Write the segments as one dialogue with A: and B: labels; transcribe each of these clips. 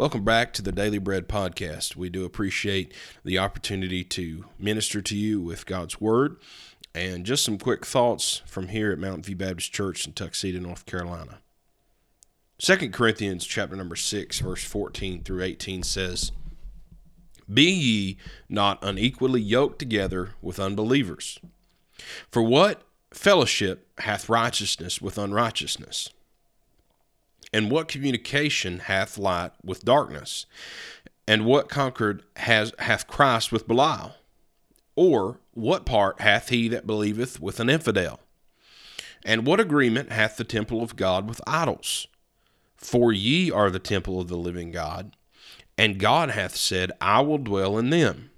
A: Welcome back to the Daily Bread Podcast. We do appreciate the opportunity to minister to you with God's Word and just some quick thoughts from here at Mountain View Baptist Church in Tuxedo, North Carolina. 2 Corinthians chapter number 6 verse 14 through 18 says, "Be ye not unequally yoked together with unbelievers. For what fellowship hath righteousness with unrighteousness? And what communication hath light with darkness? And what concord has hath Christ with Belial? Or what part hath he that believeth with an infidel? And what agreement hath the temple of God with idols? For ye are the temple of the living God, and God hath said, I will dwell in them,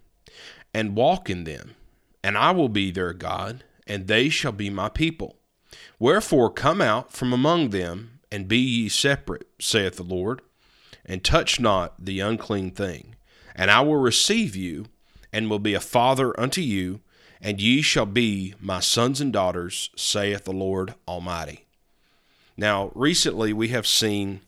A: and walk in them, and I will be their God, and they shall be my people. Wherefore come out from among them, and be ye separate, saith the Lord, and touch not the unclean thing. And I will receive you, and will be a father unto you, and ye shall be my sons and daughters, saith the Lord Almighty. Now, recently we have seen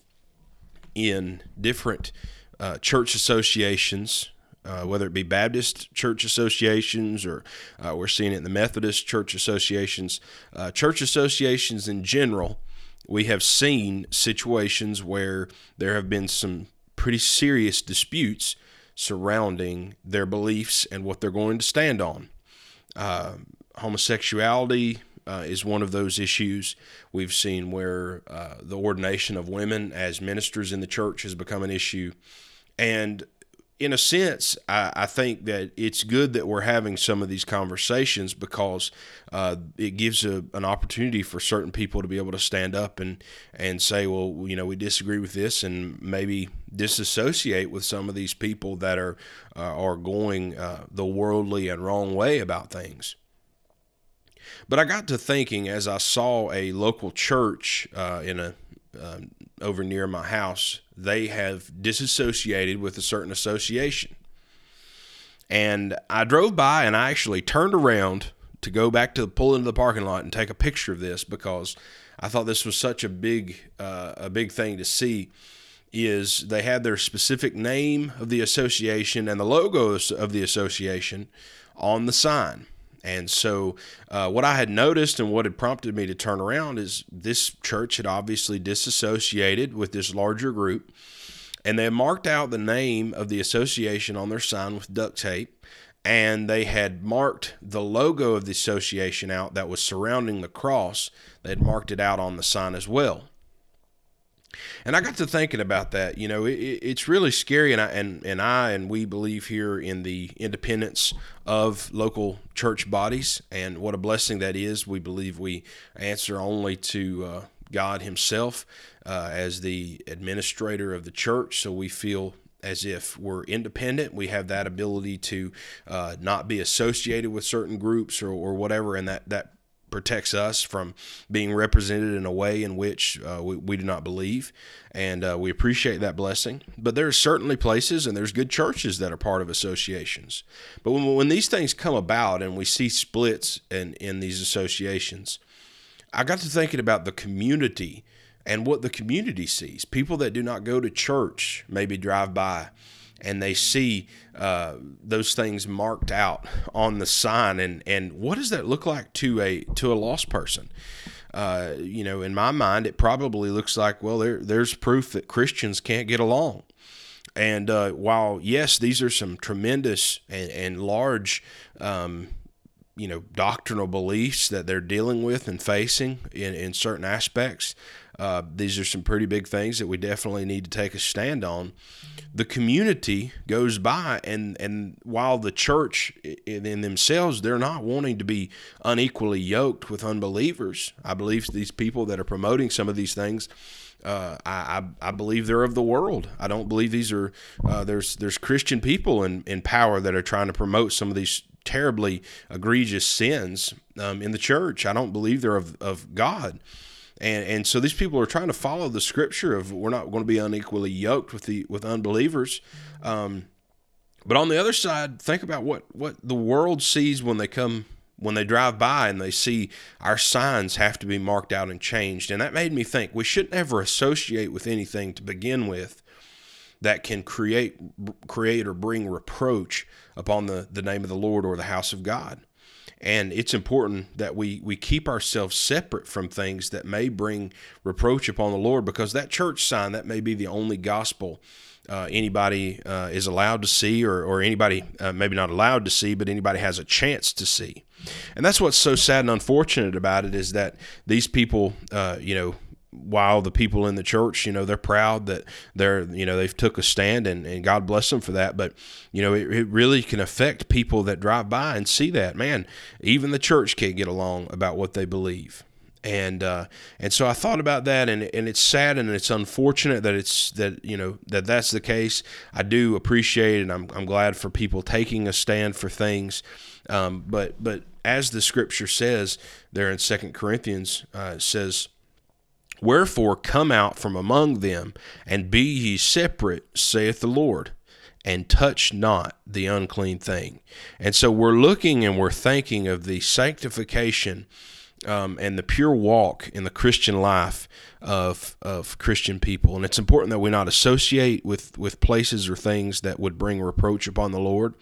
A: in different uh, church associations, uh, whether it be Baptist church associations or uh, we're seeing it in the Methodist church associations, uh, church associations in general, we have seen situations where there have been some pretty serious disputes surrounding their beliefs and what they're going to stand on. Uh, homosexuality, uh, is one of those issues. We've seen where uh, the ordination of women as ministers in the church has become an issue. And in a sense, I, I, think that it's good that we're having some of these conversations because uh, it gives a, an opportunity for certain people to be able to stand up and, and say, well, you know, we disagree with this, and maybe disassociate with some of these people that are uh, are going uh, the worldly and wrong way about things. But I got to thinking as I saw a local church uh, in a uh, over near my house, they have disassociated with a certain association. And I drove by and I actually turned around to go back to pull into the parking lot and take a picture of this because I thought this was such a big uh, a big thing to see. Is they had their specific name of the association and the logo of the association on the sign. And so, uh, what I had noticed and what had prompted me to turn around is this church had obviously disassociated with this larger group, and they had marked out the name of the association on their sign with duct tape, and they had marked the logo of the association out that was surrounding the cross. They had marked it out on the sign as well. And I got to thinking about that. You know, it, it's really scary, and I and, and I and we believe here in the independence of local church bodies, and what a blessing that is. We believe we answer only to uh, God Himself uh, as the administrator of the church, so we feel as if we're independent. We have that ability to uh, not be associated with certain groups or, or whatever, and that that protects us from being represented in a way in which uh, we, we, do not believe. And uh, we appreciate that blessing. But there are certainly places and there's good churches that are part of associations. But when, when these things come about and we see splits in, in these associations, I got to thinking about the community and what the community sees. People that do not go to church maybe drive by and they see uh, those things marked out on the sign. And and what does that look like to a to a lost person? Uh, you know in my mind it probably looks like well there there's proof that Christians can't get along. And uh, while yes these are some tremendous and, and large um, you know doctrinal beliefs that they're dealing with and facing in, in certain aspects uh, these are some pretty big things that we definitely need to take a stand on. The community goes by, and and while the church in, in themselves they're not wanting to be unequally yoked with unbelievers. I believe these people that are promoting some of these things. Uh, I, I, believe they're of the world. I don't believe these are uh, there's there's Christian people in, in power that are trying to promote some of these terribly egregious sins um, in the church. I don't believe they're of, of God. And and so these people are trying to follow the scripture of we're not going to be unequally yoked with the with unbelievers. Um, but on the other side, think about what what the world sees when they come when they drive by and they see our signs have to be marked out and changed. And that made me think we shouldn't ever associate with anything to begin with that can create create or bring reproach upon the, the name of the Lord or the house of God. And it's important that we, we keep ourselves separate from things that may bring reproach upon the Lord because that church sign, that may be the only gospel uh, anybody uh, is allowed to see, or, or anybody uh, maybe not allowed to see, but anybody has a chance to see. And that's what's so sad and unfortunate about it is that these people, uh, you know, while the people in the church, you know, they're proud that they're, you know, they've took a stand and, and God bless them for that. But, you know, it, it really can affect people that drive by and see that, man, even the church can't get along about what they believe and uh, and so I thought about that, and and it's sad and it's unfortunate that it's that you know that that's the case. I do appreciate and I'm I'm glad for people taking a stand for things, um, but but as the scripture says there in Second Corinthians uh, says. Wherefore come out from among them, and be ye separate, saith the Lord, and touch not the unclean thing. And so we're looking and we're thinking of the sanctification um, and the pure walk in the Christian life of of Christian people. And it's important that we not associate with with places or things that would bring reproach upon the Lord.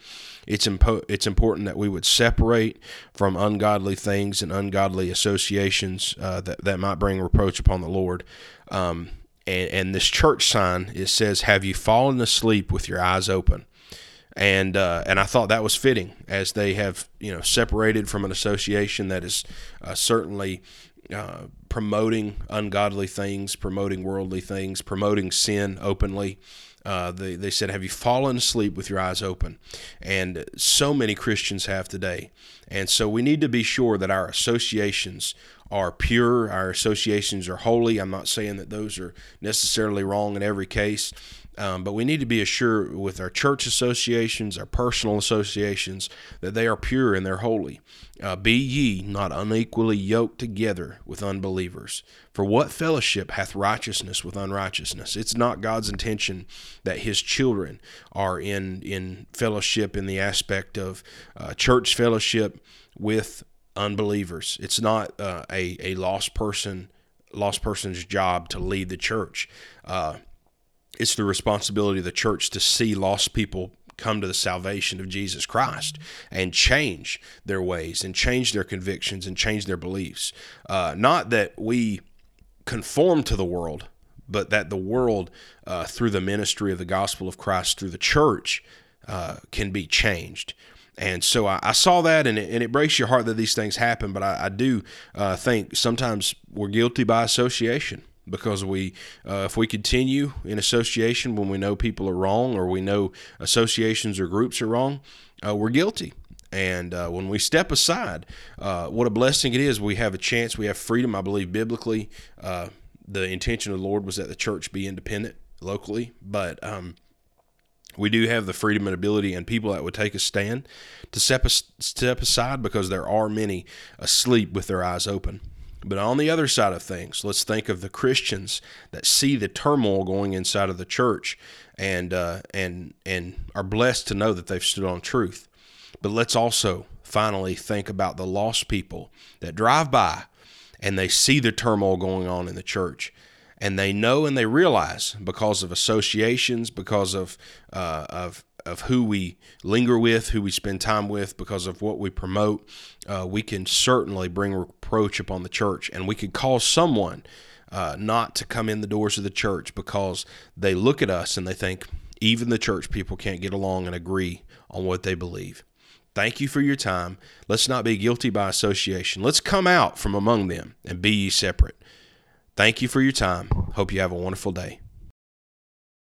A: It's impo- it's important that we would separate from ungodly things and ungodly associations uh, that that might bring reproach upon the Lord. Um, and, and this church sign it says, "Have you fallen asleep with your eyes open?" And uh, and I thought that was fitting as they have you know separated from an association that is uh, certainly uh, promoting ungodly things, promoting worldly things, promoting sin openly. Uh, they, they said, Have you fallen asleep with your eyes open? And so many Christians have today. And so we need to be sure that our associations are pure, our associations are holy. I'm not saying that those are necessarily wrong in every case, um, but we need to be assured with our church associations, our personal associations, that they are pure and they're holy. Uh, be ye not unequally yoked together with unbelievers. For what fellowship hath righteousness with unrighteousness? It's not God's intention that his children are in, in fellowship in the aspect of uh, church fellowship with unbelievers. It's not uh, a, a lost person lost person's job to lead the church. It's the responsibility of the church to see lost people come to the salvation of Jesus Christ and change their ways and change their convictions and change their beliefs. Uh, not that we conform to the world, but that the world, uh, through the ministry of the gospel of Christ, through the church, uh, can be changed. And so I, I saw that, and it, and it, breaks your heart that these things happen. But I, I do uh, think sometimes we're guilty by association because we uh, if we continue in association when we know people are wrong or we know associations or groups are wrong uh, we're guilty. And uh, when we step aside uh, what a blessing it is we have a chance we have freedom i believe biblically. Uh, the intention of the lord was that the church be independent locally but um, we do have the freedom and ability and people that would take a stand to step, step aside because there are many asleep with their eyes open but on the other side of things, let's think of the Christians that see the turmoil going inside of the church and uh, and and are blessed to know that they've stood on truth. But let's also finally think about the lost people that drive by and they see the turmoil going on in the church and they know and they realize because of associations, because of uh, of of who we linger with, who we spend time with, because of what we promote, uh, we can certainly bring reproach upon the church, and we could cause someone uh, not to come in the doors of the church because they look at us and they think even the church people can't get along and agree on what they believe. Thank you for your time. Let's not be guilty by association. Let's come out from among them and be ye separate. Thank you for your time. Hope you have a wonderful day.